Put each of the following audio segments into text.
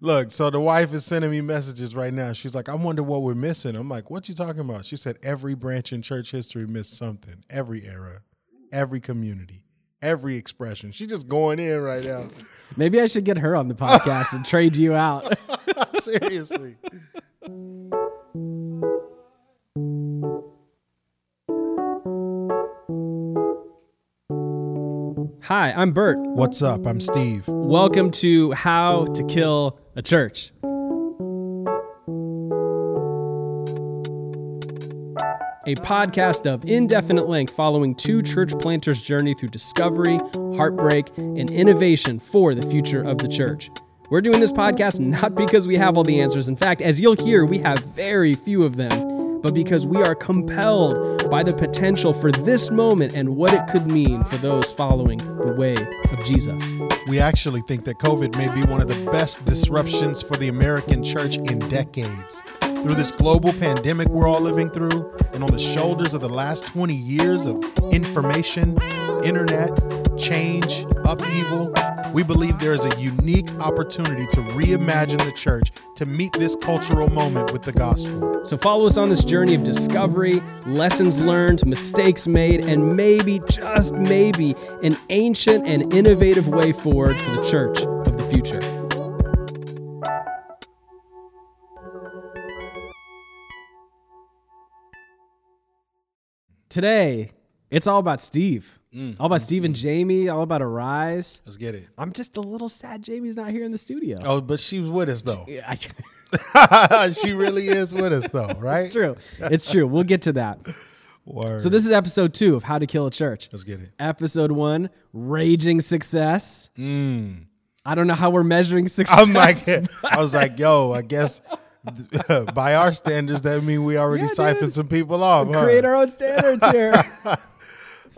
Look, so the wife is sending me messages right now. She's like, I wonder what we're missing. I'm like, what you talking about? She said every branch in church history missed something. Every era, every community, every expression. She's just going in right now. Maybe I should get her on the podcast and trade you out. Seriously. Hi, I'm Bert. What's up? I'm Steve. Welcome to How to Kill a Church. A podcast of indefinite length following two church planters' journey through discovery, heartbreak, and innovation for the future of the church. We're doing this podcast not because we have all the answers. In fact, as you'll hear, we have very few of them, but because we are compelled by the potential for this moment and what it could mean for those following the way of Jesus. We actually think that COVID may be one of the best disruptions for the American church in decades. Through this global pandemic we're all living through, and on the shoulders of the last 20 years of information, internet, change, upheaval, we believe there is a unique opportunity to reimagine the church to meet this cultural moment with the gospel. So follow us on this journey of discovery, lessons learned, mistakes made, and maybe, just maybe, an ancient and innovative way forward for the church of the future. Today, it's all about Steve. Mm, all about mm, Steve and mm. Jamie, all about a rise. Let's get it. I'm just a little sad Jamie's not here in the studio. Oh, but she was with us though. She really is with us though, right? it's true. It's true. We'll get to that. Word. So this is episode two of How to Kill a Church. Let's get it. Episode one, raging success. I don't know how we're measuring success. I'm like, I was like, yo, I guess by our standards, that mean we already Yeah, siphoned dude. some people off. huh? create our own standards here.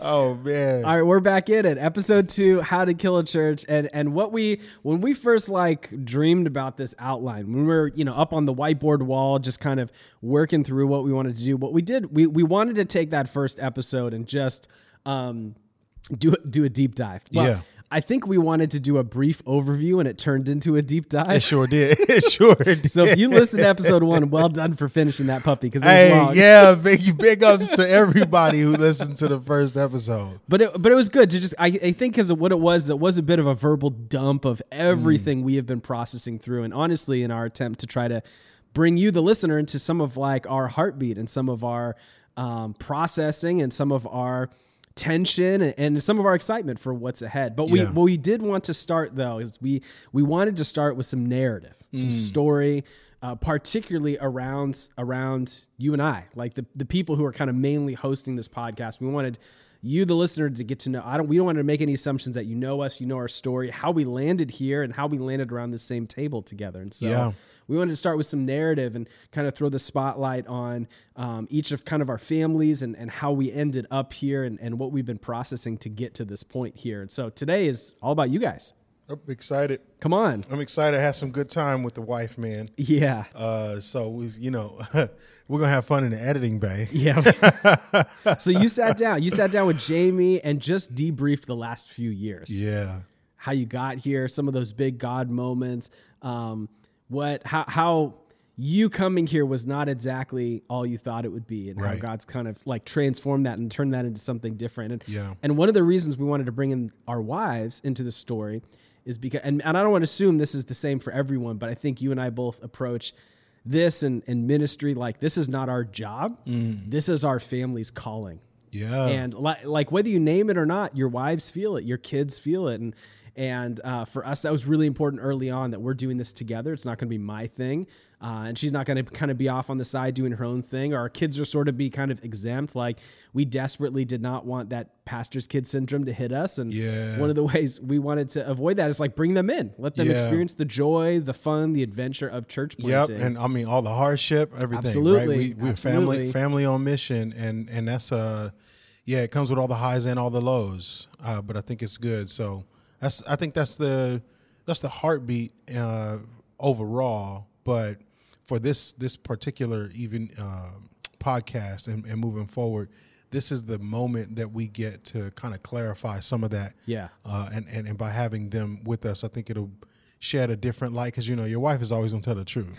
Oh man. All right, we're back in it. Episode two, How to Kill a Church. And and what we when we first like dreamed about this outline, when we were, you know, up on the whiteboard wall, just kind of working through what we wanted to do, what we did, we we wanted to take that first episode and just um do do a deep dive. Well, Yeah. I think we wanted to do a brief overview and it turned into a deep dive. it sure did. It sure did. So if you listen to episode one, well done for finishing that puppy because it was Hey, long. yeah, big big ups to everybody who listened to the first episode. But it, but it was good to just I, I think because of what it was it was a bit of a verbal dump of everything we have been processing through and honestly in our attempt to try to bring you the listener into some of like our heartbeat and some of our um, processing and some of our tension and, some of our excitement for what's ahead. But we Yeah. what we did want to start though is we we wanted to start with some narrative, some story. Uh, particularly around around you and I, like the, the people who are kind of mainly hosting this podcast. We wanted you, the listener, to get to know. I don't. We don't want to make any assumptions that you know us, you know our story, how we landed here, and how we landed around the same table together. And so, Yeah. We wanted to start with some narrative and kind of throw the spotlight on um, each of kind of our families and, and how we ended up here and, and what we've been processing to get to this point here. And so today is all about you guys. I'm excited. Come on. I'm excited to have some good time with the wife, man. Yeah. Uh, so we, you know, we're gonna have fun in the editing bay. Yeah. so you sat down. You sat down with Jamie and just debriefed the last few years. Yeah. How you got here, some of those big God moments. Um, what how how you coming here was not exactly all you thought it would be, and how God's kind of like transformed that and turned that into something different. And Yeah. and one of the reasons we wanted to bring in our wives into the story is because and, and I don't want to assume this is the same for everyone, but I think you and I both approach this and, and ministry like this is not our job. Mm. This is our family's calling. Yeah. And li- like whether you name it or not, your wives feel it, your kids feel it, and and uh, for us that was really important early on that we're doing this together. It's not going to be my thing, uh, and she's not going to kind of be off on the side doing her own thing. Or our kids are sort of be kind of exempt. Like we desperately did not want that pastor's kid syndrome to hit us, and Yeah. one of the ways we wanted to avoid that is like bring them in, let them Yeah. experience the joy, the fun, the adventure of church Yep, planting. and I mean all the hardship, everything. Absolutely, right? We we're absolutely. family family on mission, and and that's uh, yeah, it comes with all the highs and all the lows. Uh, but I think it's good. So that's I think that's the that's the heartbeat uh, overall. But for this this particular even uh, podcast and, and moving forward, this is the moment that we get to kind of clarify some of that. Yeah. Uh, and, and and by having them with us, I think it'll shed a different light because you know your wife is always gonna tell the truth.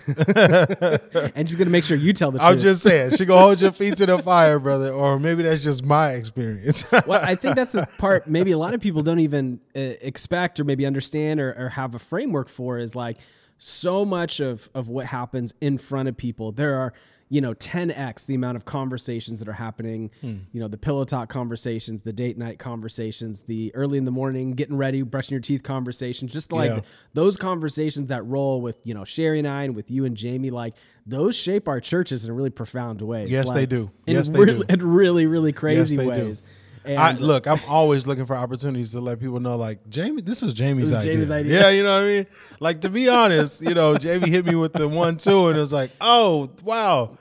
and she's gonna make sure you tell the truth. I'm just saying she gonna hold your feet to the fire, brother. Or maybe that's just my experience. well, I think that's the part maybe a lot of people don't even uh, expect or maybe understand or, or have a framework for is like so much of of what happens in front of people. There are you know 10x the amount of conversations that are happening hmm. you know the pillow talk conversations the date night conversations the early in the morning getting ready brushing your teeth conversations just like Yeah. those conversations that roll with you know sherry and i and with you and jamie like those shape our churches in a really profound way Yes, they do. Yes, they really, do. in really really crazy they do. And I look, I'm always looking for opportunities to let people know, like Jamie, this was Jamie's was idea. Jamie's idea. Yeah, you know what I mean. Like to be honest, you know, Jamie hit me with the one two, and it was like, oh wow,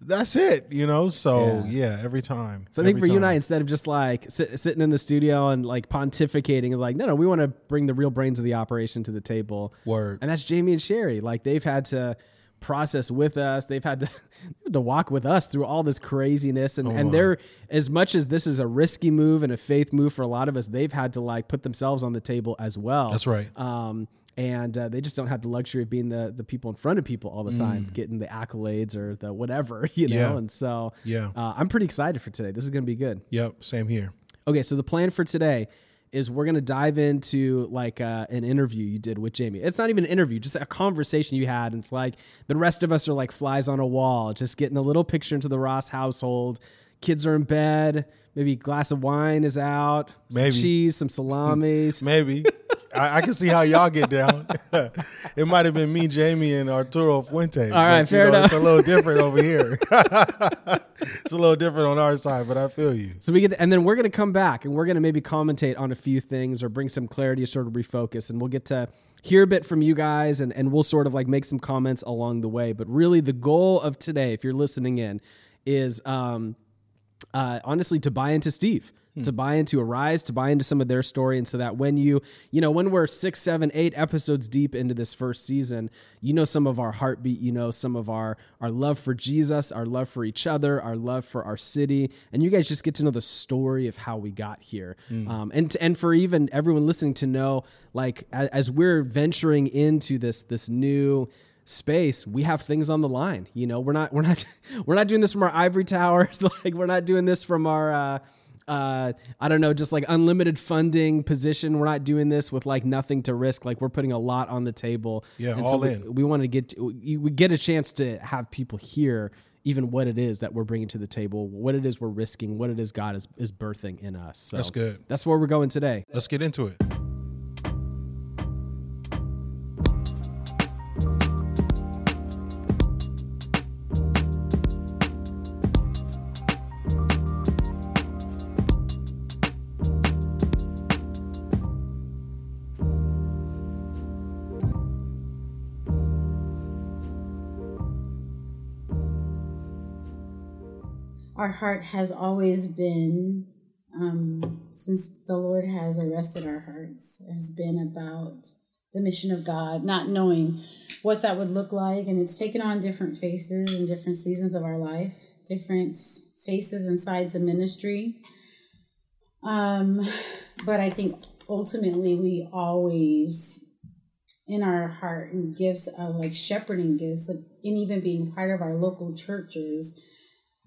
that's it. You know, so Yeah. yeah, every time. So I think for you and I, instead of just like sit, sitting in the studio and like pontificating, and like no, no, we want to bring the real brains of the operation to the table. Word. And that's Jamie and Sherry. Like they've had to process with us. They've had to to walk with us through all this craziness, and and they're as much as this is a risky move and a faith move for a lot of us, they've had to like put themselves on the table as well. That's right. Um, and uh, they just don't have the luxury of being the the people in front of people all the time, getting the accolades or the whatever, you know. Mm. Yeah. And so, Yeah. uh, I'm pretty excited for today. This is going to be good. Yep, same here. Okay, so the plan for today is we're gonna dive into like uh, an interview you did with Jamie. It's not even an interview, just a conversation you had. And it's like the rest of us are like flies on a wall, just getting a little picture into the Ross household. Kids are in bed. Maybe a glass of wine is out. Some Maybe. cheese, some salamis. Maybe. I, I can see how y'all get down. it might have been me, Jamie, and Arturo Fuente. All right, fair enough. It's a little different over here. it's a little different on our side, but I feel you. So we get, and then we're gonna come back and we're gonna maybe commentate on a few things or bring some clarity sort of refocus, and we'll get to hear a bit from you guys, and and we'll sort of like make some comments along the way. But really, the goal of today, if you're listening in, is um, uh, honestly to buy into Steve. To buy into Arise, to buy into some of their story, and so that when you, you know, when we're six, seven, eight episodes deep into this first season, you know some of our heartbeat, you know some of our our love for Jesus, our love for each other, our love for our city, and you guys just get to know the story of how we got here, um, and and for even everyone listening to know, like as, as we're venturing into this this new space we have things on the line you know we're not we're not we're not doing this from our ivory towers like we're not doing this from our uh uh i don't know just like unlimited funding position we're not doing this with like nothing to risk like we're putting a lot on the table Yeah, And all we, in. we want to get we we get a chance to have people hear even what it is that we're bringing to the table what it is we're risking what it is god is, is birthing in us so That's good. that's where we're going today Let's get into it. Our heart has always been, um, since the Lord has arrested our hearts, has been about the mission of God, not knowing what that would look like. And it's taken on different faces in different seasons of our life, different faces and sides of ministry. Um, but I think ultimately we always in our heart and gifts of like shepherding gifts and even being part of our local churches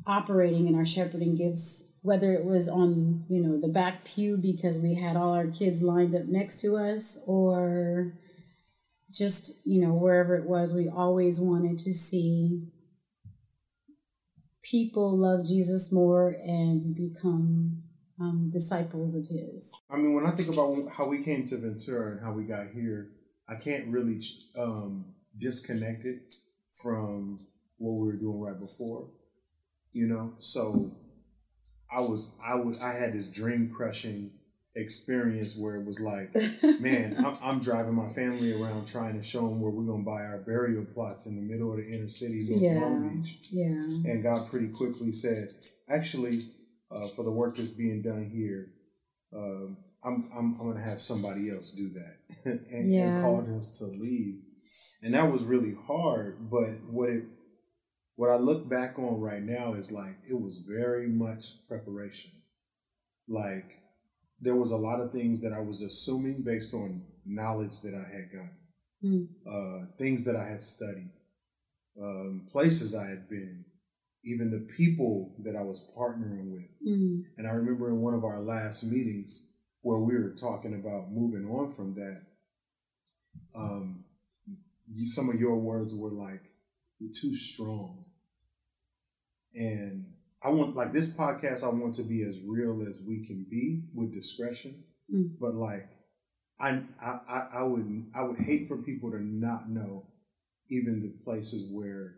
operating in our shepherding gifts whether it was on you know the back pew because we had all our kids lined up next to us or just you know wherever it was we always wanted to see people love jesus more and become um, disciples of his I mean, when I think about how we came to Ventura and how we got here, I can't really um, disconnect it from what we were doing right before. You know, so I was, I was, I had this dream crushing experience where it was like, man, I'm, I'm driving my family around trying to show them where we're gonna buy our burial plots in the middle of the inner city, North yeah Long Beach. yeah And God pretty quickly said, actually, uh, for the work that's being done here, um, I'm, I'm, I'm going to have somebody else do that. and, Yeah. and called us to leave. And that was really hard. But what it, what I look back on right now is like, it was very much preparation. Like, there was a lot of things that I was assuming based on knowledge that I had gotten. Mm. uh, things that I had studied, um, places I had been, even the people that I was partnering with. Mm. And I remember in one of our last meetings where we were talking about moving on from that, um, you, some of your words were like, "You're too strong," and I want like this podcast. I want to be as real as we can be with discretion, Mm. but like, I, I I I would I would hate for people to not know even the places where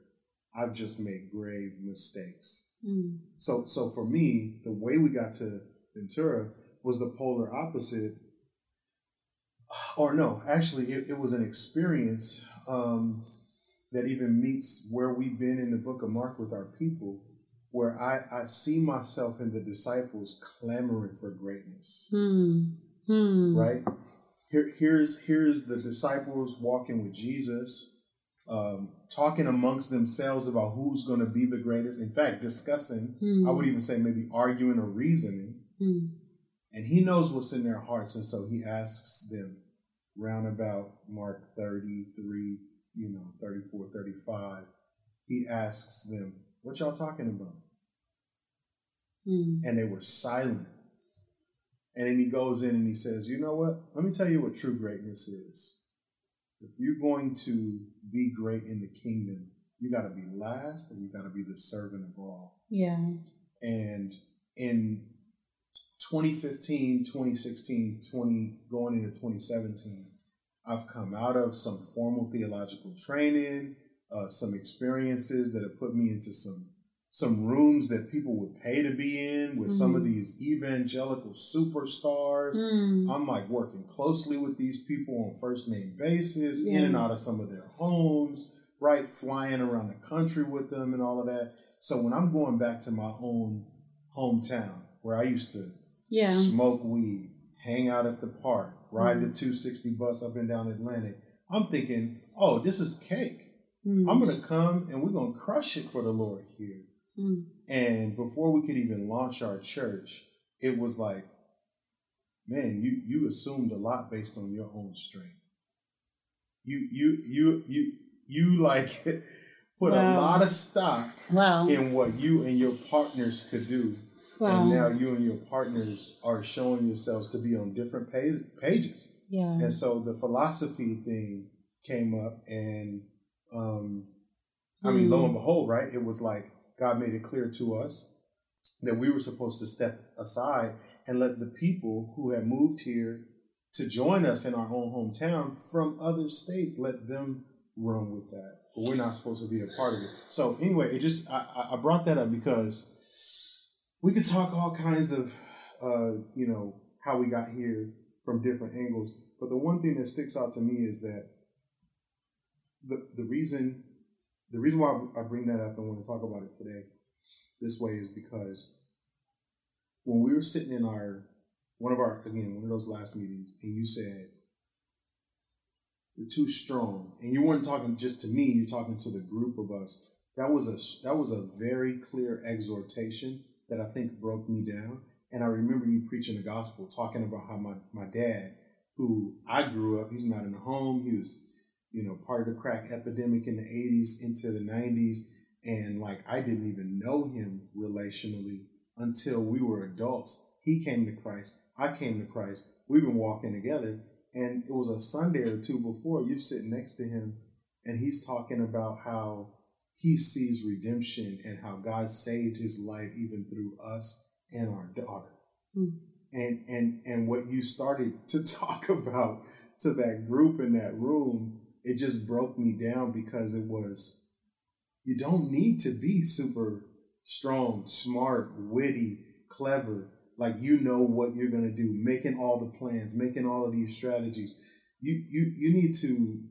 I've just made grave mistakes. Mm. So so for me, the way we got to Ventura was the polar opposite. Or no, actually, it, it was an experience um, that even meets where we've been in the book of Mark with our people, where I, I see myself in the disciples clamoring for greatness. Mm. Mm. Right? Here, here's here's the disciples walking with Jesus, um, talking amongst themselves about who's going to be the greatest. In fact, discussing Mm. I would even say maybe arguing or reasoning. And he knows what's in their hearts. And so he asks them round about Mark 33, you know, 34, 35. He asks them, What y'all talking about? Mm. And they were silent. And then he goes in and he says, You know what? Let me tell you what true greatness is. If you're going to be great in the kingdom, you got to be last and you got to be the servant of all. Yeah. And in 2015, 2016, 20 going into 2017, I've come out of some formal theological training, uh, some experiences that have put me into some some rooms that people would pay to be in with some of Mhm. these evangelical superstars. Mm. I'm like working closely with these people on first name basis, in and out of some of their homes, right? Flying around the country with them and all of that. So when I'm going back to my own hometown where I used to Yeah. smoke weed, hang out at the park, ride Mhm. the 260 bus up and down Atlantic, I'm thinking, oh, this is cake. Mm. I'm going to come and we're going to crush it for the Lord here. Mm. And before we could even launch our church, it was like, man, you you assumed a lot based on your own strength. You you you you you like put a lot of stock Wow. in what you and your partners could do. Wow. And now you and your partners are showing yourselves to be on different page, pages. yeah. And so the philosophy thing came up, and um, I mean, lo and behold, right? It was like God made it clear to us that we were supposed to step aside and let the people who had moved here to join us in our own hometown from other states let them run with that. But we're not supposed to be a part of it. So anyway, it just I- I brought that up because we could talk all kinds of uh, you know how we got here from different angles. But the one thing that sticks out to me is that the the reason the reason why I bring that up and want to talk about it today this way is because when we were sitting in our one of our again one of those last meetings and you said you're too strong and you weren't talking just to me you're talking to the group of us that was a that was a very clear exhortation that I think broke me down. And I remember you preaching the gospel talking about how my, my dad who I grew up he's not in the home. He was you know part of the crack epidemic in the 80s into the 90s and like I didn't even know him relationally until we were adults. He came to Christ, I came to Christ. We've been walking together, and it was a Sunday or two before you sit next to him, and he's talking about how he sees redemption and how God saved his life even through us and our daughter. Hmm. And and and what you started to talk about to that group in that room, it just broke me down because it was you don't need to be super strong, smart, witty, clever. Like you know what you're gonna do, making all the plans, making all of these strategies. You you you need to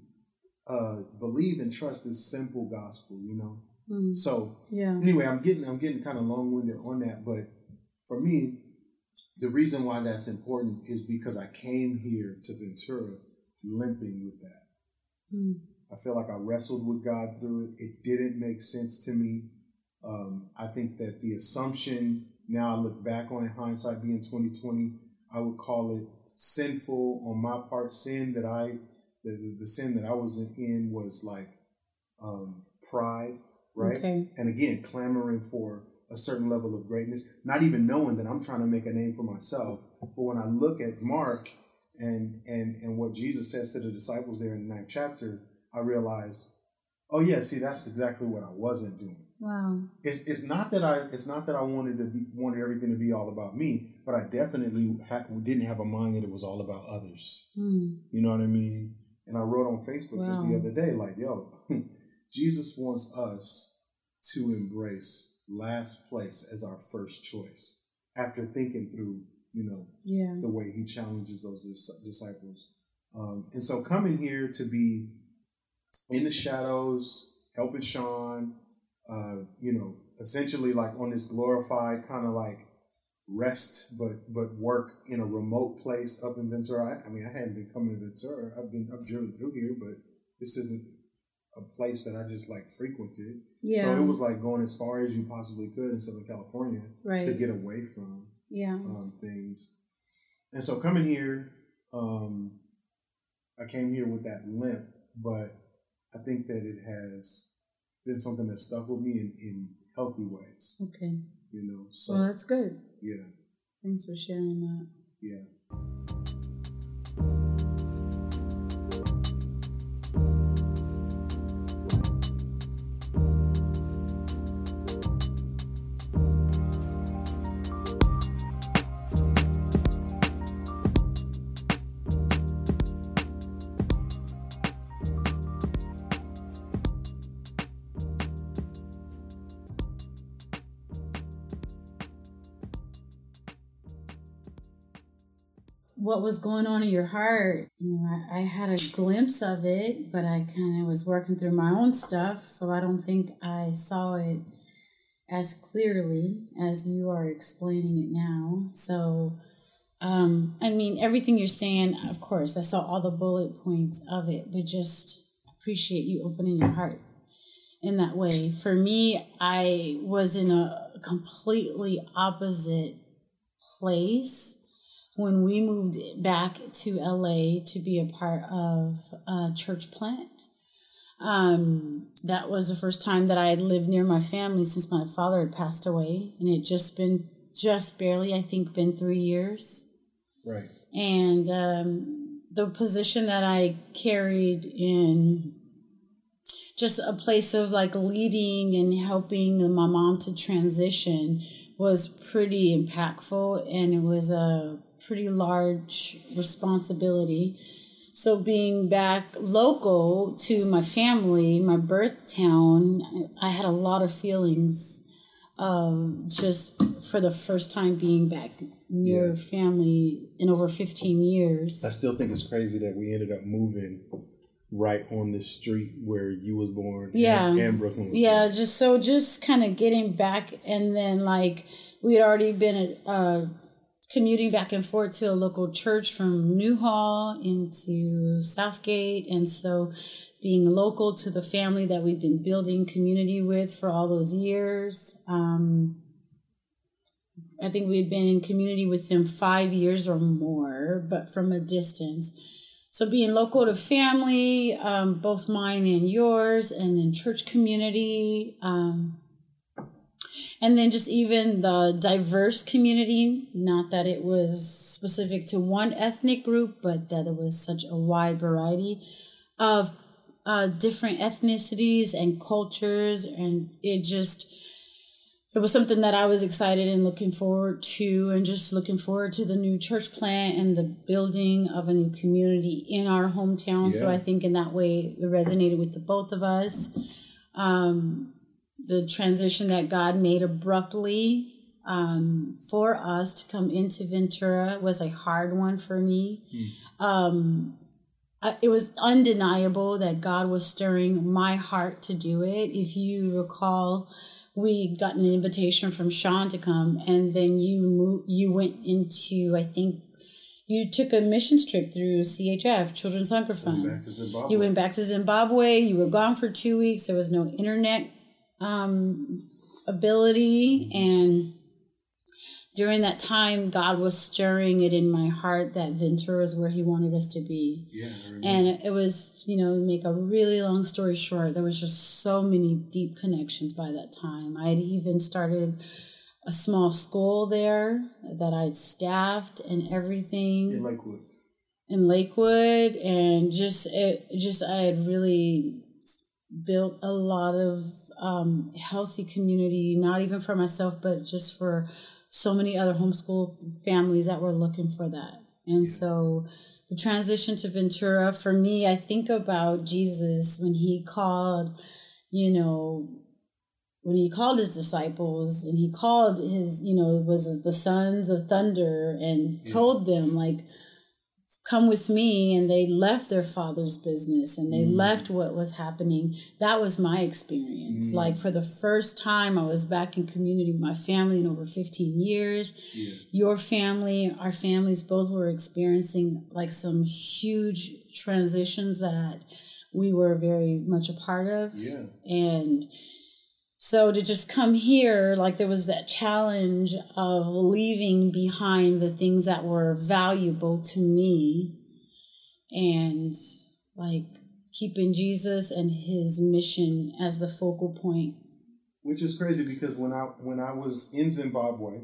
uh, believe and trust this simple gospel, you know. Mm. So Yeah. anyway, I'm getting I'm getting kind of long winded on that, but for me, the reason why that's important is because I came here to Ventura limping with that. Mm. I feel like I wrestled with God through it. It didn't make sense to me. Um, I think that the assumption, now I look back on it, hindsight being 2020, I would call it sinful on my part, sin that I the, the, the sin that I was in was like um, pride, right? Okay. And again, clamoring for a certain level of greatness, not even knowing that I'm trying to make a name for myself. But when I look at Mark and and and what Jesus says to the disciples there in the ninth chapter, I realize, oh yeah, see, that's exactly what I wasn't doing. Wow. It's it's not that I it's not that I wanted to be wanted everything to be all about me, but I definitely ha- didn't have a mind that it was all about others. Hmm. You know what I mean? And I wrote on Facebook just the other day, like, yo, Jesus wants us to embrace last place as our first choice after thinking through, you know, Yeah. the way he challenges those dis- disciples. Um, and so coming here to be in the shadows, helping Sean, uh, you know, essentially like on this glorified kind of like rest, but but work in a remote place up in Ventura. I, I mean, I hadn't been coming to Ventura. I've been I've driven through here, but this isn't a place that I just like frequented. Yeah. So it was like going as far as you possibly could in Southern California right. to get away from yeah. um, things. And so coming here, um, I came here with that limp, but I think that it has been something that stuck with me in, in healthy ways, Okay. You know. So Well, that's good. yeah, Thanks for sharing that. yeah. What was going on in your heart. You know, I, I had a glimpse of it, but I kind of was working through my own stuff, so I don't think I saw it as clearly as you are explaining it now. So, um, I mean, everything you're saying, of course, I saw all the bullet points of it, but just appreciate you opening your heart in that way. For me, I was in a completely opposite place when we moved back to LA to be a part of a church plant. Um, that was the first time that I had lived near my family since my father had passed away, and it just been just barely, I think, been three years. Right. And um, the position that I carried in just a place of like leading and helping my mom to transition was pretty impactful and it was a pretty large responsibility. So being back local to my family, my birth town, I had a lot of feelings um, just for the first time being back near Yeah. family in over 15 years. I still think it's crazy that we ended up moving right on the street where you was born. Yeah. And, Brooklyn. Was yeah born. just so just kind of getting back and then like we had already been uh commuting back and forth to a local church from newhall into southgate. And so being local to the family that we've been building community with for all those years um i think we'd been in community with them five years or more but from a distance. So being local to family, um, both mine and yours, and then church community, um, and then just even the diverse community. Not that it was specific to one ethnic group, but that it was such a wide variety of uh, different ethnicities and cultures, and it just it was something that I was excited and looking forward to, and just looking forward to the new church plant and the building of a new community in our hometown. So I think in that way it resonated with the both of us. Um, the transition that God made abruptly um, for us to come into Ventura was a hard one for me. Um, I- it was undeniable that God was stirring my heart to do it. If you recall, we got an invitation from Sean to come, and then you moved, you went into I think you took a missions trip through CHF Children's Hunger Fund. Zimbabwe. You went back to Zimbabwe. You were gone for two weeks. There was no internet um, ability, and during that time, God was stirring it in my heart that Ventura is where He wanted us to be. Yeah. And it was, you know, make a really long story short, there was just so many deep connections by that time. I had even started a small school there that I'd staffed and everything in Lakewood. in Lakewood, and just it just I had really built a lot of um, healthy community, not even for myself, but just for so many other homeschool families that were looking for that. And so the transition to Ventura, for me, I think about Jesus when he called, you know, when he called his disciples and he called his, you know, was it the sons of thunder and told them, like, come with me and they left their father's business and they mm. left what was happening that was my experience. Mm. Like for the first time i was back in community with my family in over 15 years. Your family our families both were experiencing like some huge transitions that we were very much a part of. Yeah. and so to just come here, like there was that challenge of leaving behind the things that were valuable to me and like keeping Jesus and his mission as the focal point. Which is crazy because when I when I was in Zimbabwe,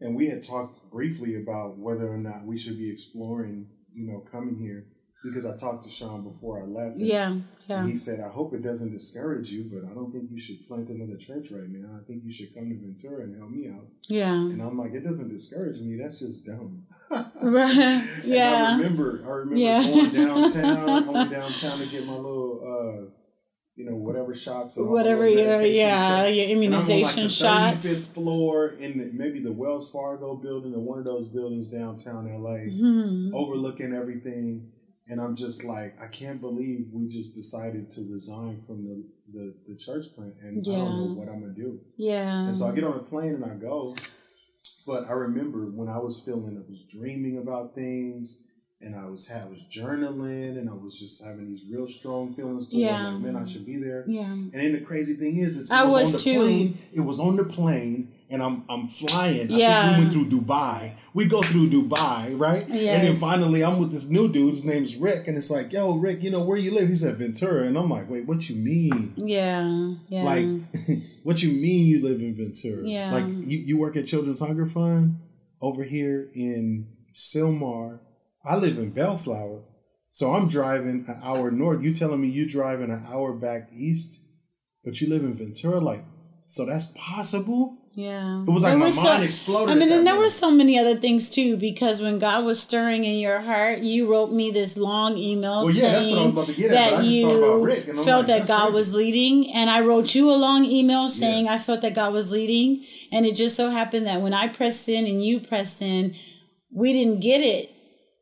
and we had talked briefly about whether or not we should be exploring, you know, coming here because I talked to Sean before I left. Yeah, yeah. He said, I hope it doesn't discourage you, but I don't think you should plant another church right now. I think you should come to Ventura and help me out. Yeah. And I'm like, it doesn't discourage me. That's just dumb. Right. And I Yeah. remember, I remember Yeah. going downtown. Went downtown to get my little, uh, you know, whatever shots. the Whatever your yeah, stuff. your And I'm on, immunization like shots. 35th floor in maybe the Wells Fargo building or one of those buildings downtown LA, Hmm. overlooking everything. And I'm just like, I can't believe we just decided to resign from the, the, the church plant, and I don't know what I'm gonna do. Yeah. And so I get on a plane and I go. But I remember when I was feeling, I was dreaming about things, and I was I was journaling, and I was just having these real strong feelings. To Yeah. like, man, I should be there. yeah. And then the crazy thing is, is it I was, was on the too. plane. It was on the plane, and I'm I'm flying. I Yeah. think we went through Dubai. We go through Dubai, right? And then finally, I'm with this new dude. His name's Rick, and it's like, yo, Rick, you know where you live? He said Ventura, and I'm like, wait, what you mean? Yeah. Yeah. Like, what you mean you live in Ventura? Yeah. Like, you, you work at Children's Hunger Fund over here in Sylmar. I live in Bellflower. So I'm driving an hour north. You telling me you driving an hour back east, but you live in Ventura? Like, so that's possible? Yeah. It was like There my mind so- exploded. I mean, and there were so many other things too, because when God was stirring in your heart, you wrote me this long email Well, yeah, that's what I was saying about to get at, that you thought about Rick, and I'm felt like, that God crazy. was leading, and I wrote you a long email saying I felt that God was leading, and it just so happened that when I pressed in and you pressed in, we didn't get it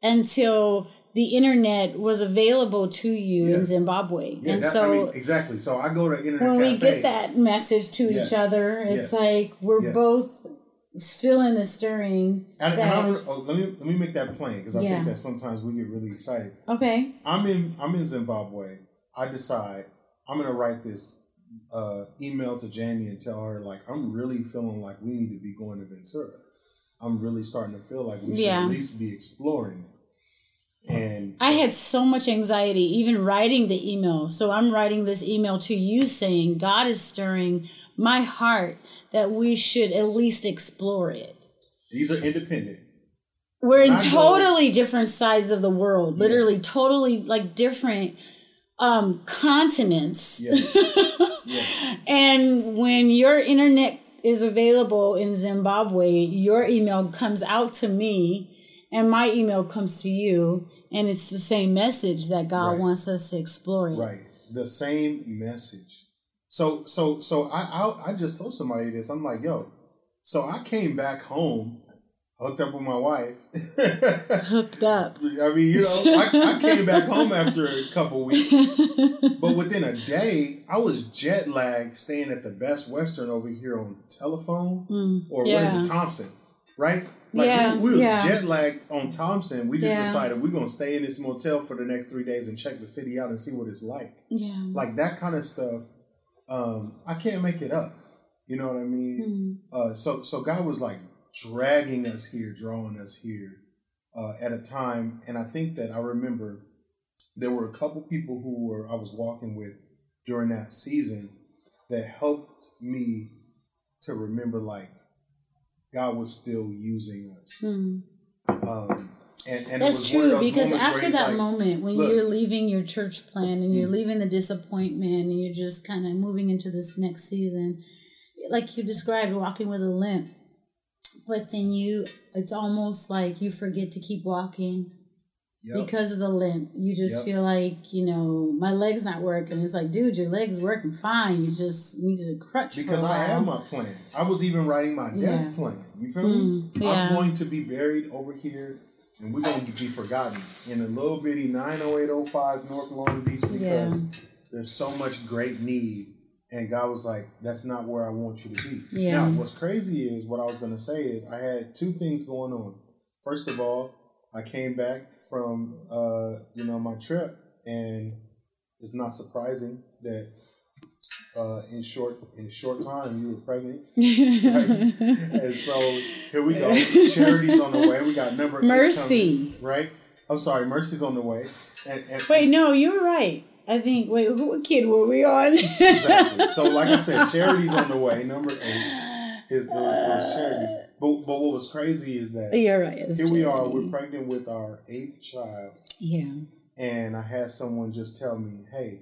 until the internet was available to you Yeah. in Zimbabwe, Yeah, and that- so. I mean, exactly. So I go to internet when we get that message to Yes. each other, it's Yes. like we're Yes. both feeling the stirring. And, and that- I oh, let me let me make that plain because I Yeah. think that sometimes we get really excited. okay. I'm in I'm in Zimbabwe. I decide I'm gonna write this uh, email to Jamie and tell her like I'm really feeling like we need to be going to Ventura. I'm really starting to feel like we should at least be exploring it. And I had so much anxiety even writing the email. So I'm writing this email to you saying God is stirring my heart that we should at least explore it. these are independent. We're in totally different sides of the world, literally totally like different um continents. Yes. yes. And when your internet is available in Zimbabwe, your email comes out to me and my email comes to you. And it's the same message that God Right. wants us to explore. It. Right. The same message. So so so I, I I just told somebody this. I'm like, yo. So I came back home, hooked up with my wife. Hooked up. I mean, you know, I, I came back home after a couple weeks, but within a day, I was jet lagged, staying at the Best Western over here on telephone, mm, or what yeah. is it, Thompson, right? Like Yeah, we, we yeah. jet lagged on Thompson. We just Yeah. decided we're gonna stay in this motel for the next three days and check the city out and see what it's like. Yeah. Like that kind of stuff. Um, I can't make it up. You know what I mean? Hmm. Uh, so so God was like dragging us here, drawing us here uh, at a time. And I think that I remember there were a couple people who were I was walking with during that season that helped me to remember like God was still using us. Mm. Um, and, and That's true because after that like, moment when look, you're leaving your church plan and you're mm-hmm. leaving the disappointment and you're just kind of moving into this next season, like you described, walking with a limp, but then you, it's almost like you forget to keep walking. Yep. Because of the limp, you just yep. feel like you know my leg's not working. It's like, dude, your leg's working fine. You just needed a crutch. Because I have my plan. I was even writing my death yeah. plan. You feel mm, me? Yeah. I'm going to be buried over here and we're going to be forgotten in a little bitty 90805 North Long Beach because yeah. there's so much great need. And God was like, that's not where I want you to be. Yeah. Now, what's crazy is what I was going to say is I had two things going on. First of all, I came back from, uh, you know, my trip and it's not surprising that uh, in short in short time you were pregnant. Right? and so here we go. Charity's on the way. We got number Mercy. Coming, right? I'm sorry, Mercy's on the way. And, and, wait, no, you were right. I think. Wait, who kid were we on? exactly. So, like I said, Charity's on the way. Number eight is, was Charity. But but what was crazy is that you're right. Here we are. We're pregnant with our eighth child. Yeah. And I had someone just tell me, "Hey,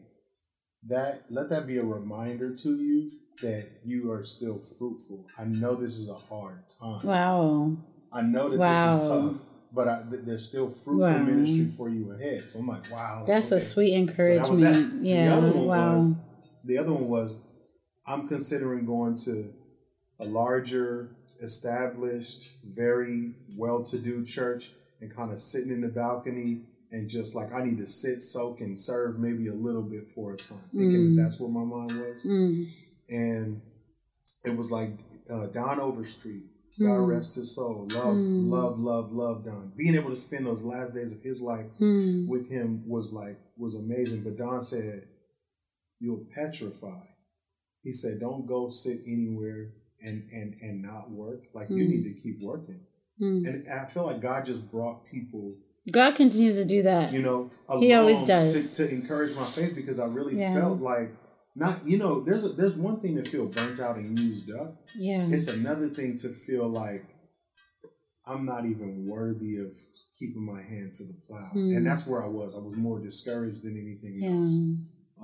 that let that be a reminder to you that you are still fruitful. I know this is a hard time. Wow. I know that wow. this is tough, but I, there's still fruitful wow. ministry for you ahead. So I'm like, wow. That's okay. a sweet encouragement. So yeah. The other one wow. was the other one was I'm considering going to a larger, established, very well-to-do church and kind of sitting in the balcony and just like I need to sit, soak, and serve maybe a little bit for a time, thinking mm. that that's where my mind was. Mm. And it was like uh, Don Overstreet, God mm. rest his soul. Love, mm. love, love, love Don. Being able to spend those last days of his life mm. with him was like was amazing. But Don said, "You'll petrify." He said, "Don't go sit anywhere and and and not work. Like you mm. need to keep working." And, and I feel like God just brought people God continues to do that. You know, He always does to, to encourage my faith because I really yeah. felt like not you know there's a, there's one thing to feel burnt out and used up. Yeah, it's another thing to feel like I'm not even worthy of keeping my hand to the plow, mm. and that's where I was. I was more discouraged than anything yeah. else.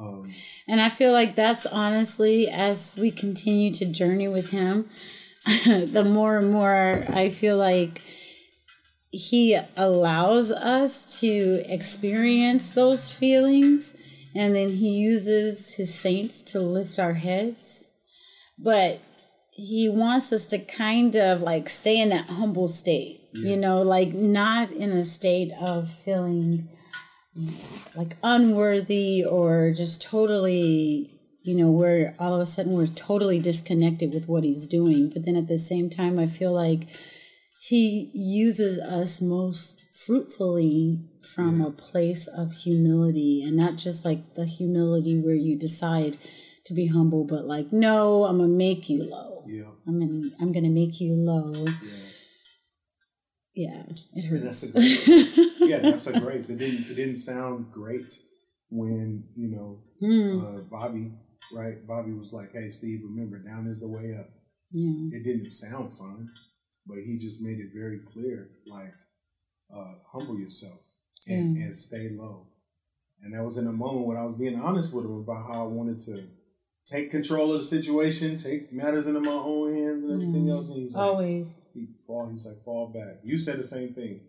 Um, and I feel like that's honestly as we continue to journey with Him, the more and more I feel like he allows us to experience those feelings and then he uses his saints to lift our heads but he wants us to kind of like stay in that humble state yeah. you know like not in a state of feeling like unworthy or just totally you know we're all of a sudden we're totally disconnected with what he's doing. But then at the same time i feel like he uses us most fruitfully from yeah. a place of humility and not just like the humility where you decide to be humble but like no i'm gonna make you low. Yeah. I'm gonna i'm gonna make you low. Yeah, yeah it hurts. that's great, yeah that's a grace it didn't it didn't sound great when you know mm. uh, bobby right? Bobby was like hey steve remember down is the way up. Yeah. It didn't sound fun but he just made it very clear, like, uh, humble yourself and, and stay low. And that was in a moment when I was being honest with him about how I wanted to take control of the situation, take matters into my own hands and everything mm. else. And he's like, always he fall. He's like, fall back. You said the same thing.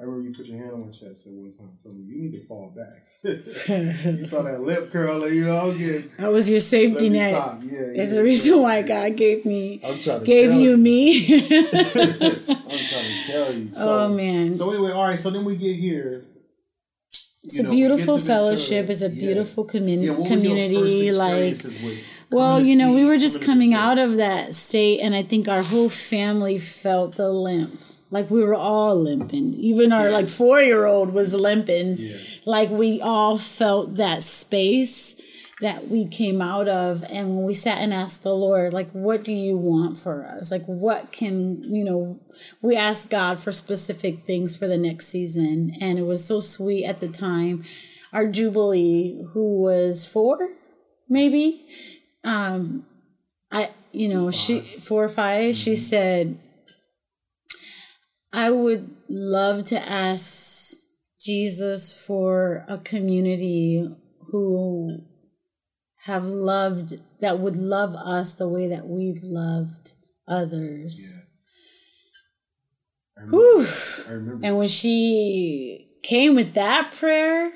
I remember you put your hand on my chest at one time, told me you need to fall back. you saw that lip curl, you know. Again, that was your safety net. Stop. Yeah, it's the reason why God gave me, i'm sorry gave you, you, me. I'm trying to tell you. So, oh man. So anyway, all right. So then we get here. It's a know, beautiful fellowship. It's a beautiful yeah. community. Yeah, community. Like, well, you know, we were just coming out of that state, and I think our whole family felt the limp like we were all limping. Even our yes. like four year old was limping. Yeah. Like we all felt that space. That we came out of and when we sat and asked the lord like what do you want for us? Like what can you know we asked god for specific things for the next season and it was so sweet at the time. Our jubilee who was four maybe? Um i you know she four or 5 mm-hmm. she said i would love to ask jesus for a community who have loved that would love us the way that we've loved others. Yeah. I remember, I remember. And when she came with that prayer,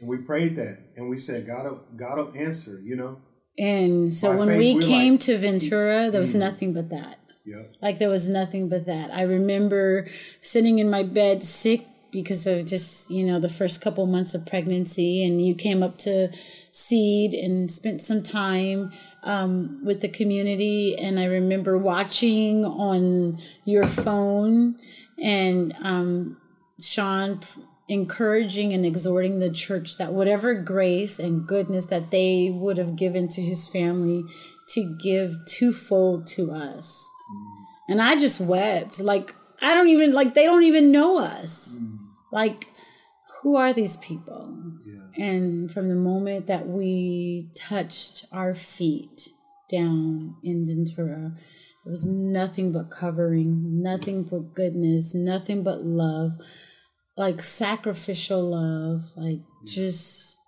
and we prayed that, and we said, "God, will, God will answer," you know. And so By when faith, we came like, to Ventura, there was mm, nothing but that. Yeah. Like there was nothing but that. I remember sitting in my bed sick because of just you know the first couple months of pregnancy, and you came up to seed and spent some time um, with the community. And I remember watching on your phone and um, Sean encouraging and exhorting the church that whatever grace and goodness that they would have given to his family to give twofold to us. And I just wept. Like, I don't even, like, they don't even know us. Mm. Like, who are these people? Yeah. And from the moment that we touched our feet down in Ventura, it was nothing but covering, nothing but goodness, nothing but love, like sacrificial love, like yeah. just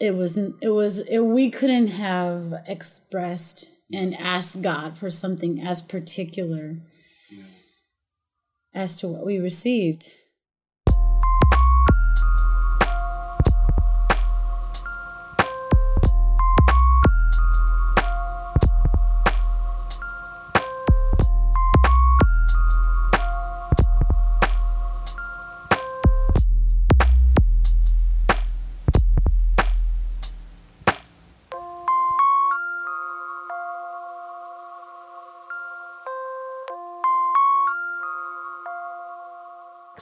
it was it was it, we couldn't have expressed and asked God for something as particular yeah. as to what we received.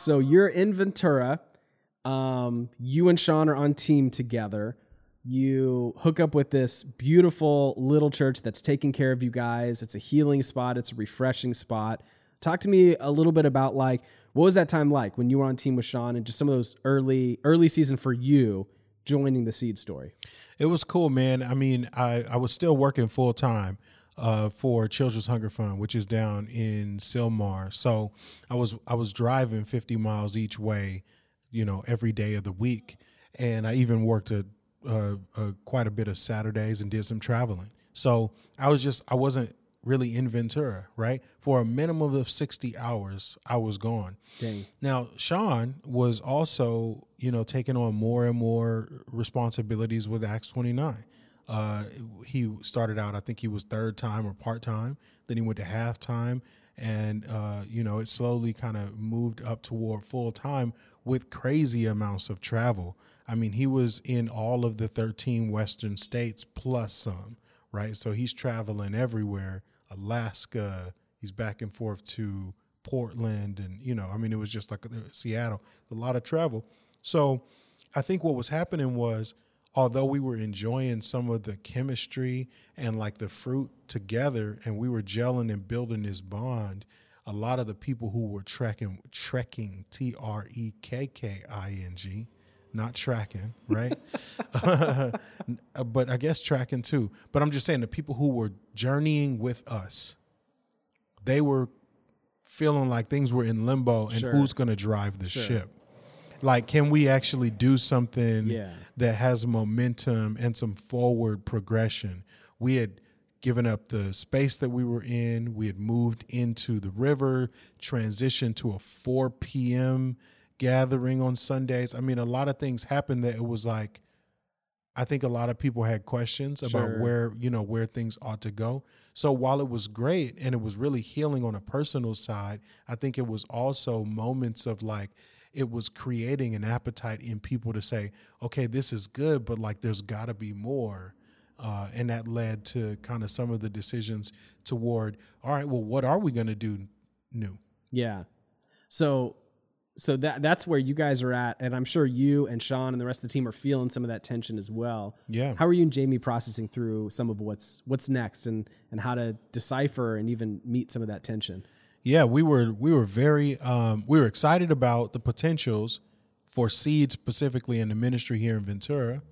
So you're in Ventura. Um, you and Sean are on team together. You hook up with this beautiful little church that's taking care of you guys. It's a healing spot. It's a refreshing spot. Talk to me a little bit about like what was that time like when you were on team with Sean and just some of those early early season for you joining the Seed story. It was cool, man. I mean, I I was still working full time uh, for Children's Hunger Fund, which is down in Sylmar. So I was I was driving 50 miles each way, you know, every day of the week, and I even worked a, a, a quite a bit of Saturdays and did some traveling. So I was just I wasn't really in Ventura, right? For a minimum of 60 hours, I was gone. Dang. Now, Sean was also, you know, taking on more and more responsibilities with Acts 29. Uh, he started out, I think he was third time or part time. Then he went to halftime, and uh, you know it slowly kind of moved up toward full time with crazy amounts of travel. I mean, he was in all of the 13 Western states plus some, right? So he's traveling everywhere. Alaska, he's back and forth to Portland, and you know, I mean, it was just like Seattle, a lot of travel. So I think what was happening was although we were enjoying some of the chemistry and like the fruit together and we were gelling and building this bond a lot of the people who were trekking trekking t-r-e-k-k-i-n-g not tracking right but i guess tracking too but i'm just saying the people who were journeying with us they were feeling like things were in limbo and sure. who's going to drive the sure. ship like can we actually do something yeah. that has momentum and some forward progression we had given up the space that we were in we had moved into the river transitioned to a 4 p.m gathering on sundays i mean a lot of things happened that it was like i think a lot of people had questions about sure. where you know where things ought to go so while it was great and it was really healing on a personal side i think it was also moments of like it was creating an appetite in people to say, okay, this is good, but like there's got to be more. Uh, and that led to kind of some of the decisions toward, all right, well, what are we going to do new? Yeah. So so that that's where you guys are at, and I'm sure you and Sean and the rest of the team are feeling some of that tension as well. Yeah. How are you and Jamie processing through some of what's what's next, and and how to decipher and even meet some of that tension? Yeah, we were we were very um, we were excited about the potentials for seed specifically in the ministry here in Ventura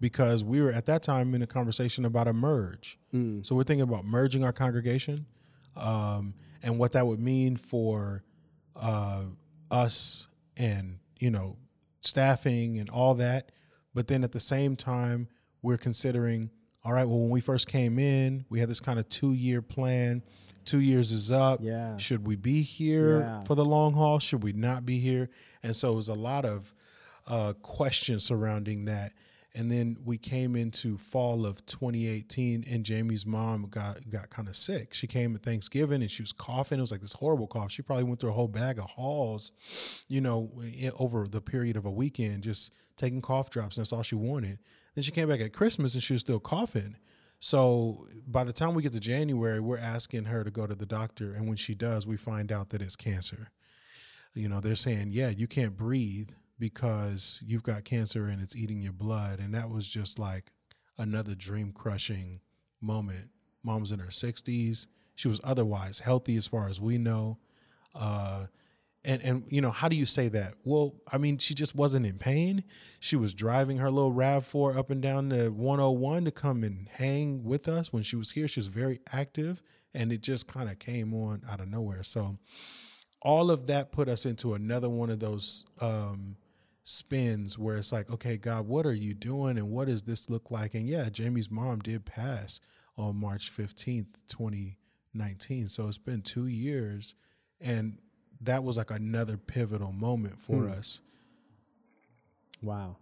because we were at that time in a conversation about a merge. So we're thinking about merging our congregation um, and what that would mean for uh, us and you know staffing and all that. But then at the same time, we're considering all right. Well, when we first came in, we had this kind of two year plan. Two years is up. Yeah. Should we be here Yeah. for the long haul? Should we not be here? And so it was a lot of uh, questions surrounding that. And then we came into fall of 2018, and Jamie's mom got got kind of sick. She came at Thanksgiving and she was coughing. It was like this horrible cough. She probably went through a whole bag of Halls, you know, over the period of a weekend, just taking cough drops. And that's all she wanted. Then she came back at Christmas and she was still coughing. So by the time we get to January, we're asking her to go to the doctor, and when she does, we find out that it's cancer. You know they're saying yeah you can't breathe because you've got cancer and it's eating your blood. And that was just like another dream crushing moment Mom's in her 60s she was otherwise healthy as far as we know. Uh and and you know how do you say that well i mean she just wasn't in pain she was driving her little rav4 up and down the 101 to come and hang with us when she was here she was very active and it just kind of came on out of nowhere so all of that put us into another one of those um, spins where it's like, okay, God, what are you doing and what does this look like? And yeah, Jamie's mom did pass on March 15th, 2019. So it's been two years. And that was like another pivotal moment for hmm. us. Wow.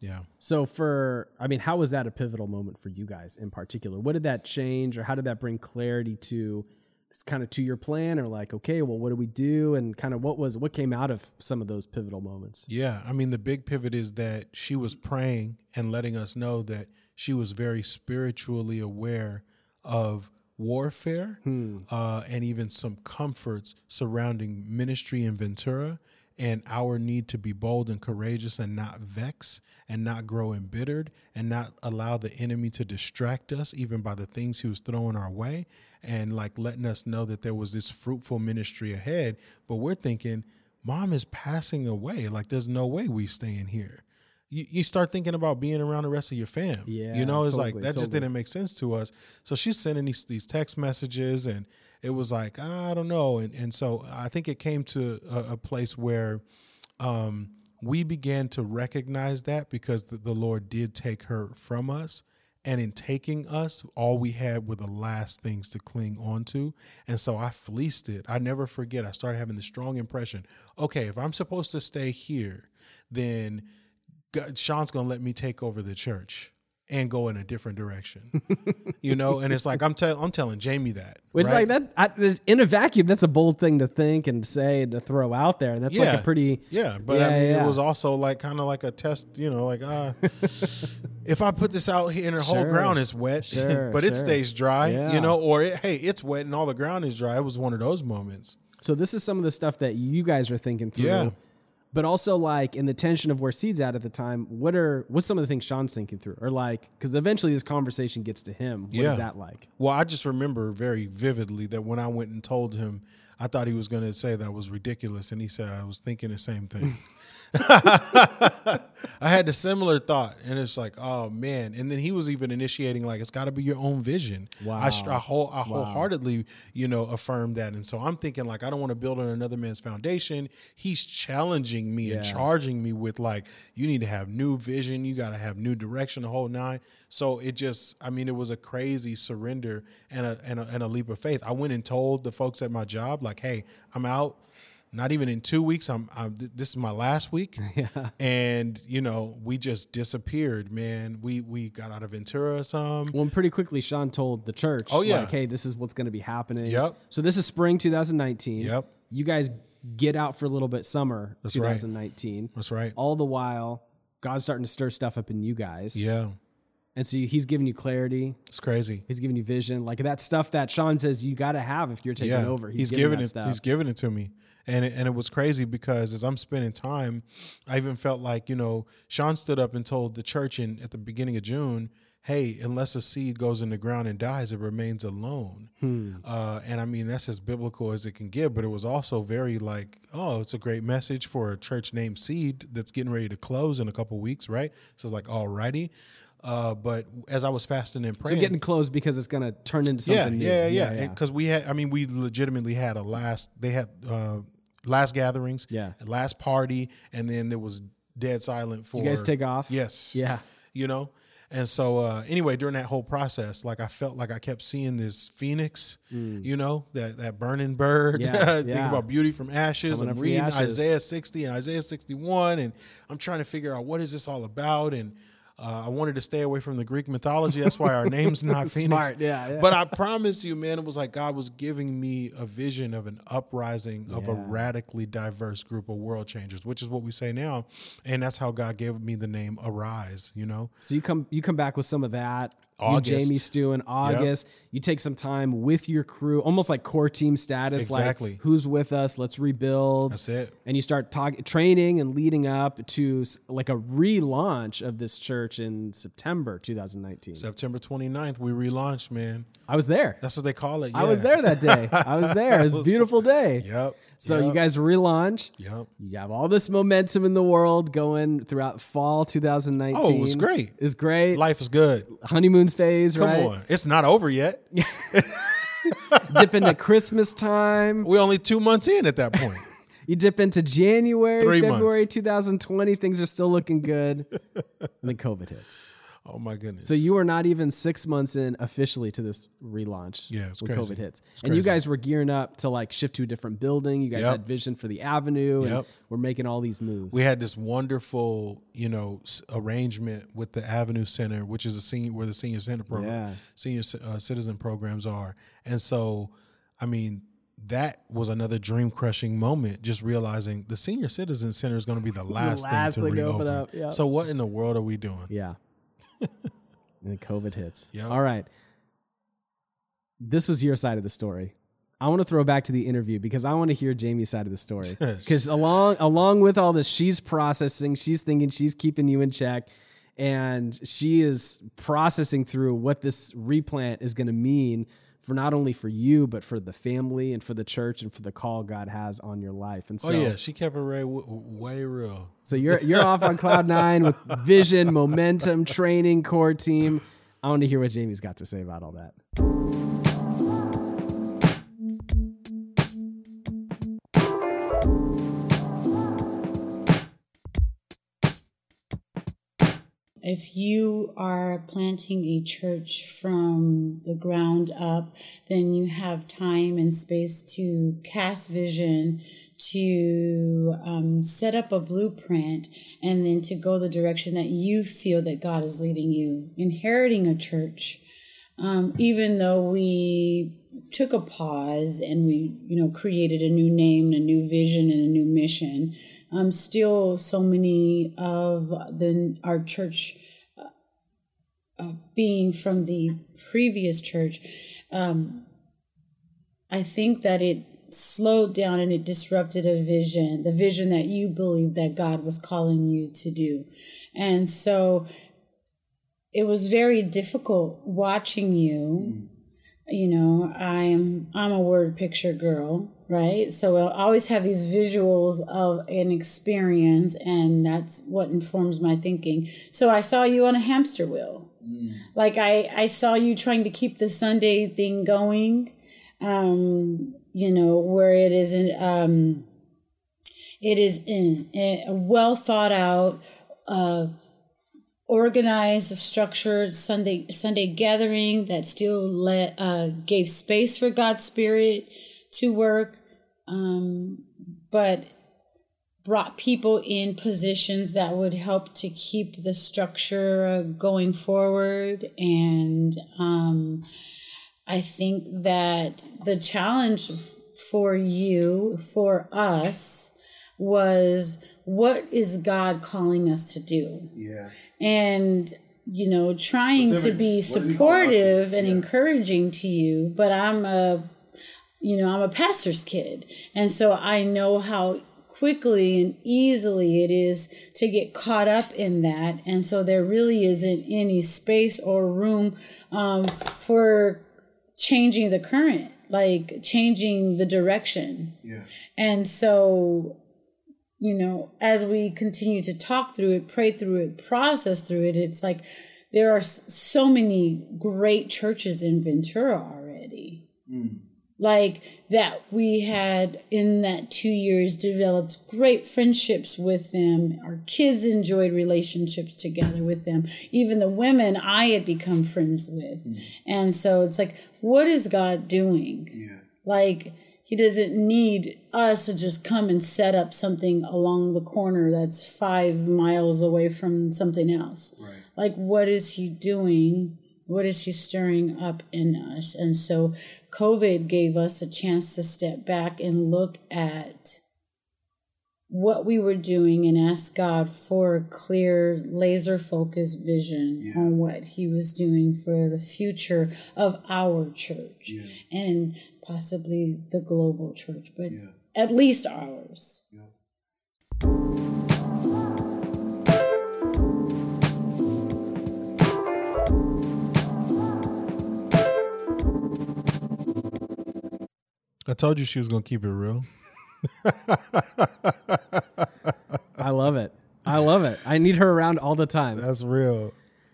Yeah. So for I mean, how was that a pivotal moment for you guys in particular? What did that change or how did that bring clarity to it's kind of to your plan or like, okay, well, what do we do? And kind of what was what came out of some of those pivotal moments? Yeah, I mean the big pivot is that she was praying and letting us know that she was very spiritually aware of warfare uh, and even some comforts surrounding ministry in Ventura and our need to be bold and courageous and not vex and not grow embittered and not allow the enemy to distract us even by the things he was throwing our way and like letting us know that there was this fruitful ministry ahead. But we're thinking mom is passing away. Like there's no way we stay in here you, you start thinking about being around the rest of your fam. Yeah, you know it's like totally, that just didn't make sense to us. So she's sending these these text messages and it was like i don't know. And and so i think it came to a, a place where um we began to recognize that because the, the lord did take her from us. And in taking us all we had were the last things to cling on to. And so i fleeced it. I never forget. I started having the strong impression okay if i'm supposed to stay here then God, Sean's gonna let me take over the church and go in a different direction, you know. And it's like I'm telling I'm telling Jamie that. It's right? like that I, in a vacuum. That's a bold thing to think and say and to throw out there. and That's like a pretty yeah. But Yeah, I mean, yeah. it was also like kind of like a test, you know, like ah, if I put this out here and the whole ground is wet, Sure, but it stays dry, Yeah. you know, or it, hey, it's wet and all the ground is dry. It was one of those moments. So this is some of the stuff that you guys are thinking through. But also like in the tension of where Seed's at at the time, what are what's some of the things Sean's thinking through? Or like because eventually this conversation gets to him. What Yeah. is that like? Well, I just remember very vividly that when I went and told him, I thought he was going to say that was ridiculous, and he said I was thinking the same thing. I had a similar thought, and it's like, oh man! And then he was even initiating like it's got to be your own vision. I, I, whole, I wholeheartedly, you know, affirmed that, and so I'm thinking like I don't want to build on another man's foundation. He's challenging me and charging me with like you need to have new vision, you got to have new direction, the whole nine. So it just, I mean, it was a crazy surrender and a, and a and a leap of faith. I went and told the folks at my job like, hey, I'm out not even in two weeks. I'm, I'm this is my last week, and you know we just disappeared, man. We we got out of Ventura some. Well, and pretty quickly, Sean told the church, Oh, yeah. like, hey, this is what's going to be happening. Yep. So this is spring 2019. Yep. You guys get out for a little bit summer That's right. 2019. That's right. All the while, God's starting to stir stuff up in you guys. Yeah, And so he's giving you clarity. It's crazy. He's giving you vision, like that stuff that Sean says you got to have if you're taking yeah, over. He's, giving giving it. stuff. He's giving it to me, and it, and it was crazy because as I'm spending time, I even felt like you know Sean stood up and told the church in at the beginning of June, "Hey, unless a seed goes in the ground and dies, it remains alone." Hmm. Uh, and I mean that's as biblical as it can get, but it was also very like, oh, it's a great message for a church named Seed that's getting ready to close in a couple weeks, right? So it's like, alrighty. Uh, but as I was fasting and praying, so getting close because it's going to turn into yeah, something new. yeah, yeah, Because we had, I mean, we legitimately had a last. They had uh, last gatherings, Yeah. last party, and then there was dead silent for. you guys take off? Yes. Yeah. You know, and so uh, anyway, during that whole process, like I felt like I kept seeing this phoenix. You know, that that burning bird. Mm. Yeah, Think yeah. about beauty from ashes. Coming I'm up from the reading ashes. Isaiah 60 and Isaiah 61, and I'm trying to figure out what is this all about and. Uh, I wanted to stay away from the Greek mythology. That's why our name's not Phoenix. Smart, yeah, yeah. But I promise you, man, it was like God was giving me a vision of an uprising of a radically diverse group of world changers, which is what we say now. And that's how God gave me the name Arise, you know? So you come you come back with some of that. August. You, Jamie Stew in August. You take some time with your crew, almost like core team status. Exactly. Like who's with us? Let's rebuild. That's it. And you start talk, training and leading up to like a relaunch of this church in September 2019. September 29th, we relaunched, man. I was there. That's what they call it. I was there that day. I was there. It was a beautiful day. Yep. So yep, you guys relaunch. Yep. You have all this momentum in the world going throughout fall 2019. Oh, it was great. It's great. Life is good. Honeymoons phase, Come right? on. It's not over yet. Dip into Christmas time. We're only two months in at that point. You dip into January, Three February months. 2020. Things are still looking good. and then COVID hits. Oh, my goodness. So you are not even six months in officially to this relaunch. Yeah, it's when crazy. COVID hits, It's and you guys were gearing up to like shift to a different building. You guys Yep. had vision for the avenue, and we're making all these moves. we had this wonderful, you know, arrangement with the Avenue Center, which is a senior where the senior center program, Yeah. senior uh, citizen programs are, and so, I mean, that was another dream crushing moment. Just realizing the senior citizen center is going to be the last, last thing to thing reopen. open up, yep. So what in the world are we doing? Yeah. and then COVID hits. Yep. All right. This was your side of the story. I want to throw back to the interview because I want to hear Jamie's side of the story. Because along along with all this, she's processing, she's thinking, she's keeping you in check, and she is processing through what this replant is going to mean for not only for you but for the family and for the church and for the call God has on your life. And oh, so, Oh yeah, she kept it way, way real. so you're you're off on cloud nine with vision, momentum, training, core team. I want to hear what Jamie's got to say about all that. If you are planting a church from the ground up, then you have time and space to cast vision, to um, set up a blueprint, and then to go the direction that you feel that God is leading you. Inheriting a church, um, even though we took a pause and we, you know, created a new name, a new vision, and a new mission, um, still so many of the our church uh, being from the previous church, um, I think that it slowed down and it disrupted a vision, the vision that you believed that God was calling you to do. And so it was very difficult watching you. You know, I'm I'm a word picture girl, right? So I always have these visuals of an experience and that's what informs my thinking. So I saw you on a hamster wheel. Like I I saw you trying to keep the Sunday thing going. Um, you know, where it is in um it is in a well thought out uh organized, structured Sunday Sunday gathering that still let uh, gave space for God's Spirit to work, um, but brought people in positions that would help to keep the structure going forward. And um, I think that the challenge for you, for us, was what is God calling us to do? Yeah. And you know, trying to be supportive and encouraging to you, but I'm a, you know, I'm a pastor's kid. And so I know how quickly and easily it is to get caught up in that. And so there really isn't any space or room um, for changing the current, like changing the direction. Yeah. And so, you know, as we continue to talk through it, pray through it, process through it, it's like there are so many great churches in Ventura already. Mm. Like that, we had in that two years developed great friendships with them. Our kids enjoyed relationships together with them. Even the women I had become friends with. Mm. And so it's like, what is God doing? Yeah. Like, he doesn't need us to just come and set up something along the corner that's five miles away from something else. Right. Like, what is he doing? What is he stirring up in us? And so, COVID gave us a chance to step back and look at what we were doing and ask God for a clear, laser focused vision yeah. on what He was doing for the future of our church. Yeah. And possibly the global church, but yeah. at least ours. Yeah. I told you she was going to keep it real. I love it. I love it. I need her around all the time. That's real.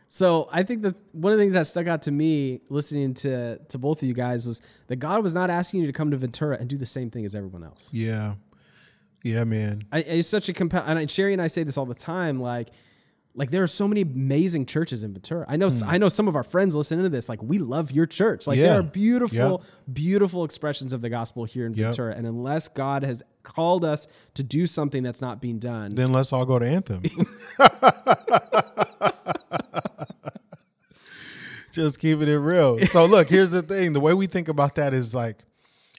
So I think that one of the things that stuck out to me listening to to both of you guys is that God was not asking you to come to Ventura and do the same thing as everyone else. Yeah, yeah, man. I, it's such a compel. And Sherry and I say this all the time. Like, like there are so many amazing churches in Ventura. I know. Hmm. I know some of our friends listening to this. Like, we love your church. Like, yeah. there are beautiful, yep. beautiful expressions of the gospel here in yep. Ventura. And unless God has called us to do something that's not being done, then let's all go to Anthem. Just keeping it real. So look, here's the thing. The way we think about that is like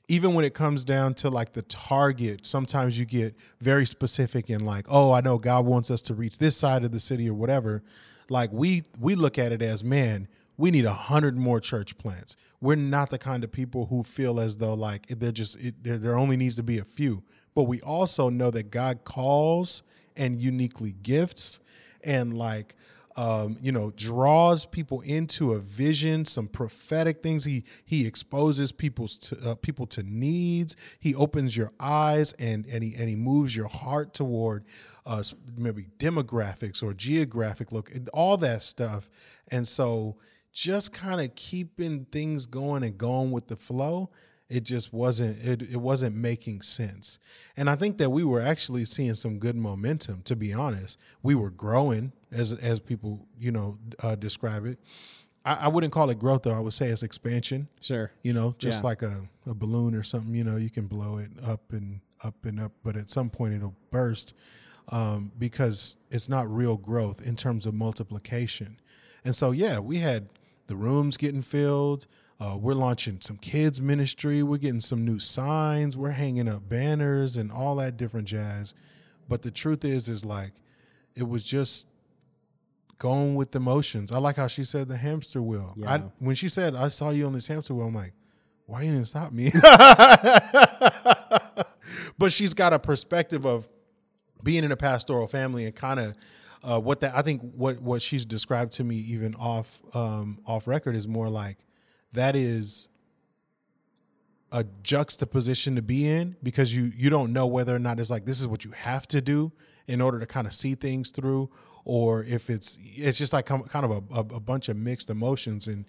even when it comes down to like the target, sometimes you get very specific and like, oh, I know God wants us to reach this side of the city or whatever. Like we we look at it as, man, we need a hundred more church plants. We're not the kind of people who feel as though like there just it, there only needs to be a few. But we also know that God calls and uniquely gifts and like um, you know, draws people into a vision, some prophetic things. He he exposes people's to, uh, people to needs. He opens your eyes and and he and he moves your heart toward uh, maybe demographics or geographic look, all that stuff. And so, just kind of keeping things going and going with the flow it just wasn't it, it wasn't making sense and i think that we were actually seeing some good momentum to be honest we were growing as as people you know uh, describe it I, I, wouldn't call it growth though i would say it's expansion sure you know just yeah. like a, a balloon or something you know you can blow it up and up and up but at some point it'll burst um, because it's not real growth in terms of multiplication and so yeah we had the rooms getting filled uh, we're launching some kids ministry. We're getting some new signs. We're hanging up banners and all that different jazz. But the truth is, is like, it was just going with the motions. I like how she said the hamster wheel. Yeah. I, when she said, I saw you on this hamster wheel, I'm like, why you didn't stop me? but she's got a perspective of being in a pastoral family and kind of uh, what that I think what what she's described to me even off um, off record is more like that is a juxtaposition to be in because you you don't know whether or not it's like this is what you have to do in order to kind of see things through or if it's it's just like kind of a, a, bunch of mixed emotions and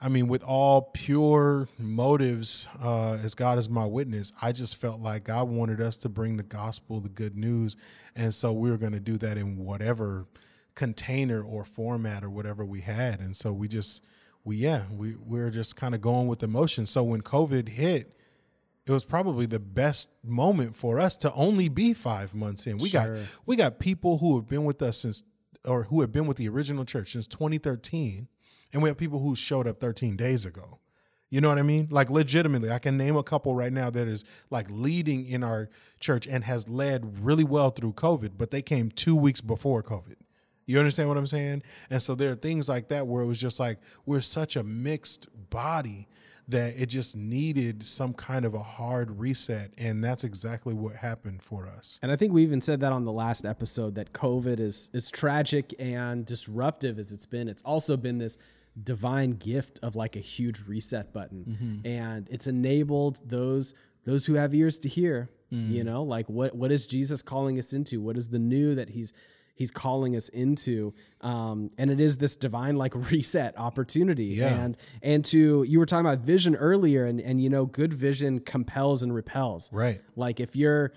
i mean with all pure motives uh, as god is my witness i just felt like god wanted us to bring the gospel the good news and so we were going to do that in whatever container or format or whatever we had and so we just we yeah we we are just kind of going with emotion. So when COVID hit, it was probably the best moment for us to only be five months in. We sure. got we got people who have been with us since or who have been with the original church since 2013, and we have people who showed up 13 days ago. You know what I mean? Like legitimately, I can name a couple right now that is like leading in our church and has led really well through COVID, but they came two weeks before COVID You understand what I'm saying? And so there are things like that where it was just like we're such a mixed body that it just needed some kind of a hard reset. And that's exactly what happened for us. And I think we even said that on the last episode that COVID is as tragic and disruptive as it's been. It's also been this divine gift of like a huge reset button. Mm-hmm. And it's enabled those those who have ears to hear, you mm. know, like what what is Jesus calling us into? What is the new that he's he's calling us into um, and it is this divine like reset opportunity Yeah. and and to you were talking about vision earlier and and you know good vision compels and repels Right. like if you're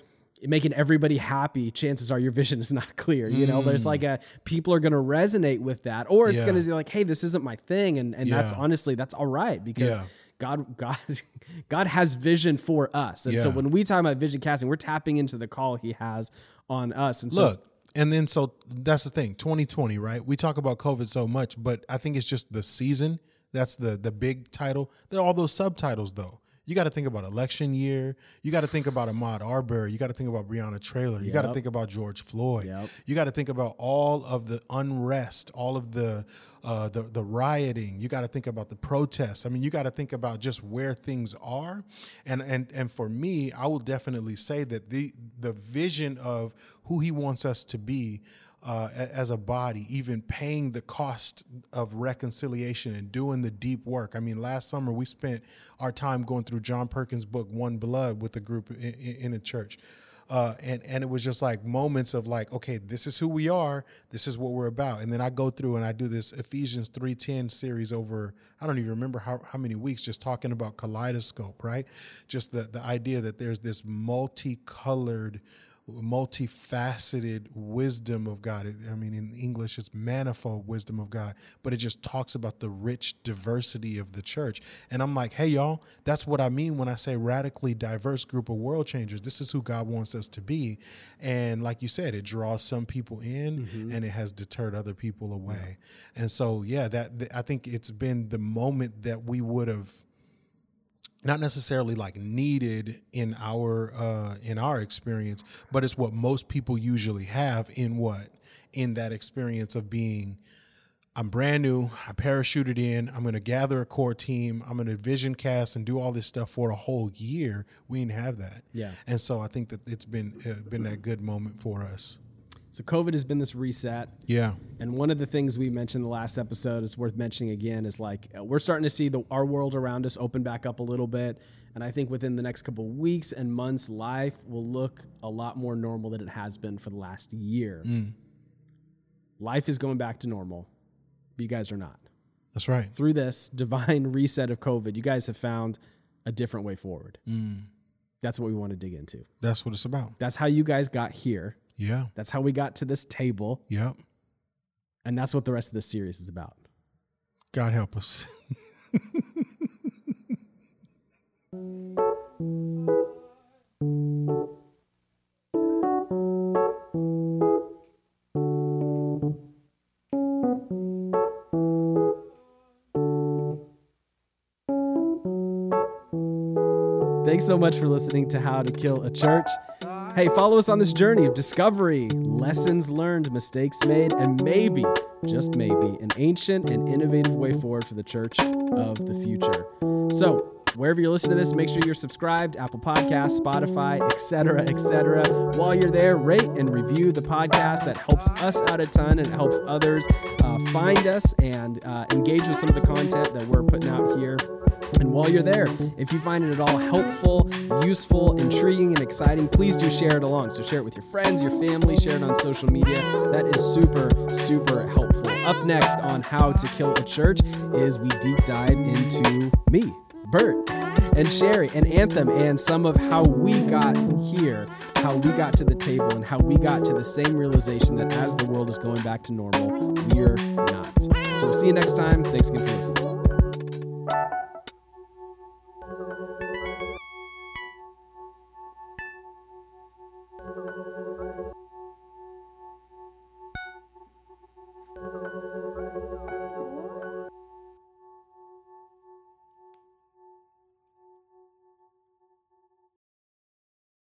making everybody happy chances are your vision is not clear you know there's like a people are going to resonate with that or it's Yeah. going to be like hey this isn't my thing and and that's honestly that's all right because Yeah. God, God, God has vision for us, and so when we talk about vision casting, we're tapping into the call He has on us. And so, Look, and then so that's the thing 2020, right? We talk about COVID so much, but I think it's just the season. That's the the big title. There are all those subtitles though. You got to think about election year. You got to think about Ahmaud Arbery. You got to think about Breonna Taylor. You got to think about George Floyd. Yep. You got to think about all of the unrest, all of the uh, the the rioting. You got to think about the protests. I mean, you got to think about just where things are. And and and for me, I will definitely say that the the vision of who he wants us to be uh, as a body, even paying the cost of reconciliation and doing the deep work. I mean, last summer we spent our time going through John Perkins' book One Blood with a group in, in, a church. Uh, and and it was just like moments of like, okay, this is who we are, this is what we're about. And then I go through and I do this Ephesians three ten series over I don't even remember how, how many weeks, just talking about kaleidoscope, right? Just the the idea that there's this multicolored multifaceted wisdom of God. I mean, in English, it's manifold wisdom of God, but it just talks about the rich diversity of the church. And I'm like, hey, y'all, that's what I mean when I say radically diverse group of world changers. This is who God wants us to be. And like you said, it draws some people in mm-hmm. and it has deterred other people away. And so, yeah, that th- I think it's been the moment that we would have not necessarily like needed in our uh in our experience but it's what most people usually have in what? In that experience of being i'm brand new i parachuted in i'm going to gather a core team i'm going to vision cast and do all this stuff for a whole year. We didn't have that. Yeah. and so i think that it's been uh, been that good moment for us so COVID has been this reset. yeah And one of the things we mentioned in the last episode, it's worth mentioning again, is like uh, we're starting to see the our world around us open back up a little bit. And I think within the next couple weeks and months, life will look a lot more normal than it has been for the last year. Life is going back to normal, but you guys are not. that's right Through this divine reset of COVID, you guys have found a different way forward. That's what we want to dig into. that's what it's about That's how you guys got here. Yeah That's how we got to this table. yep And that's what the rest of this series is about. god help us Thanks so much for listening to How to Kill a Church. Hey, follow us on this journey of discovery, lessons learned, mistakes made, and maybe, just maybe, an ancient and innovative way forward for the church of the future. So, wherever you're listening to this, make sure you're subscribed, Apple Podcasts, Spotify, etc., etc. While you're there, rate and review the podcast. That helps us out a ton and helps others uh, find us and uh, engage with some of the content that we're putting out here. And while you're there, if you find it at all helpful, useful, intriguing, and exciting, please do share it along. So share it with your friends, your family, share it on social media. That is super, super helpful. Up next on How to Kill a Church is we deep dive into me, Bert, and Sherry, and Anthem, and some of how we got here, how we got to the table, and how we got to the same realization that as the world is going back to normal, we're not. So we'll see you next time. Thanks again for listening.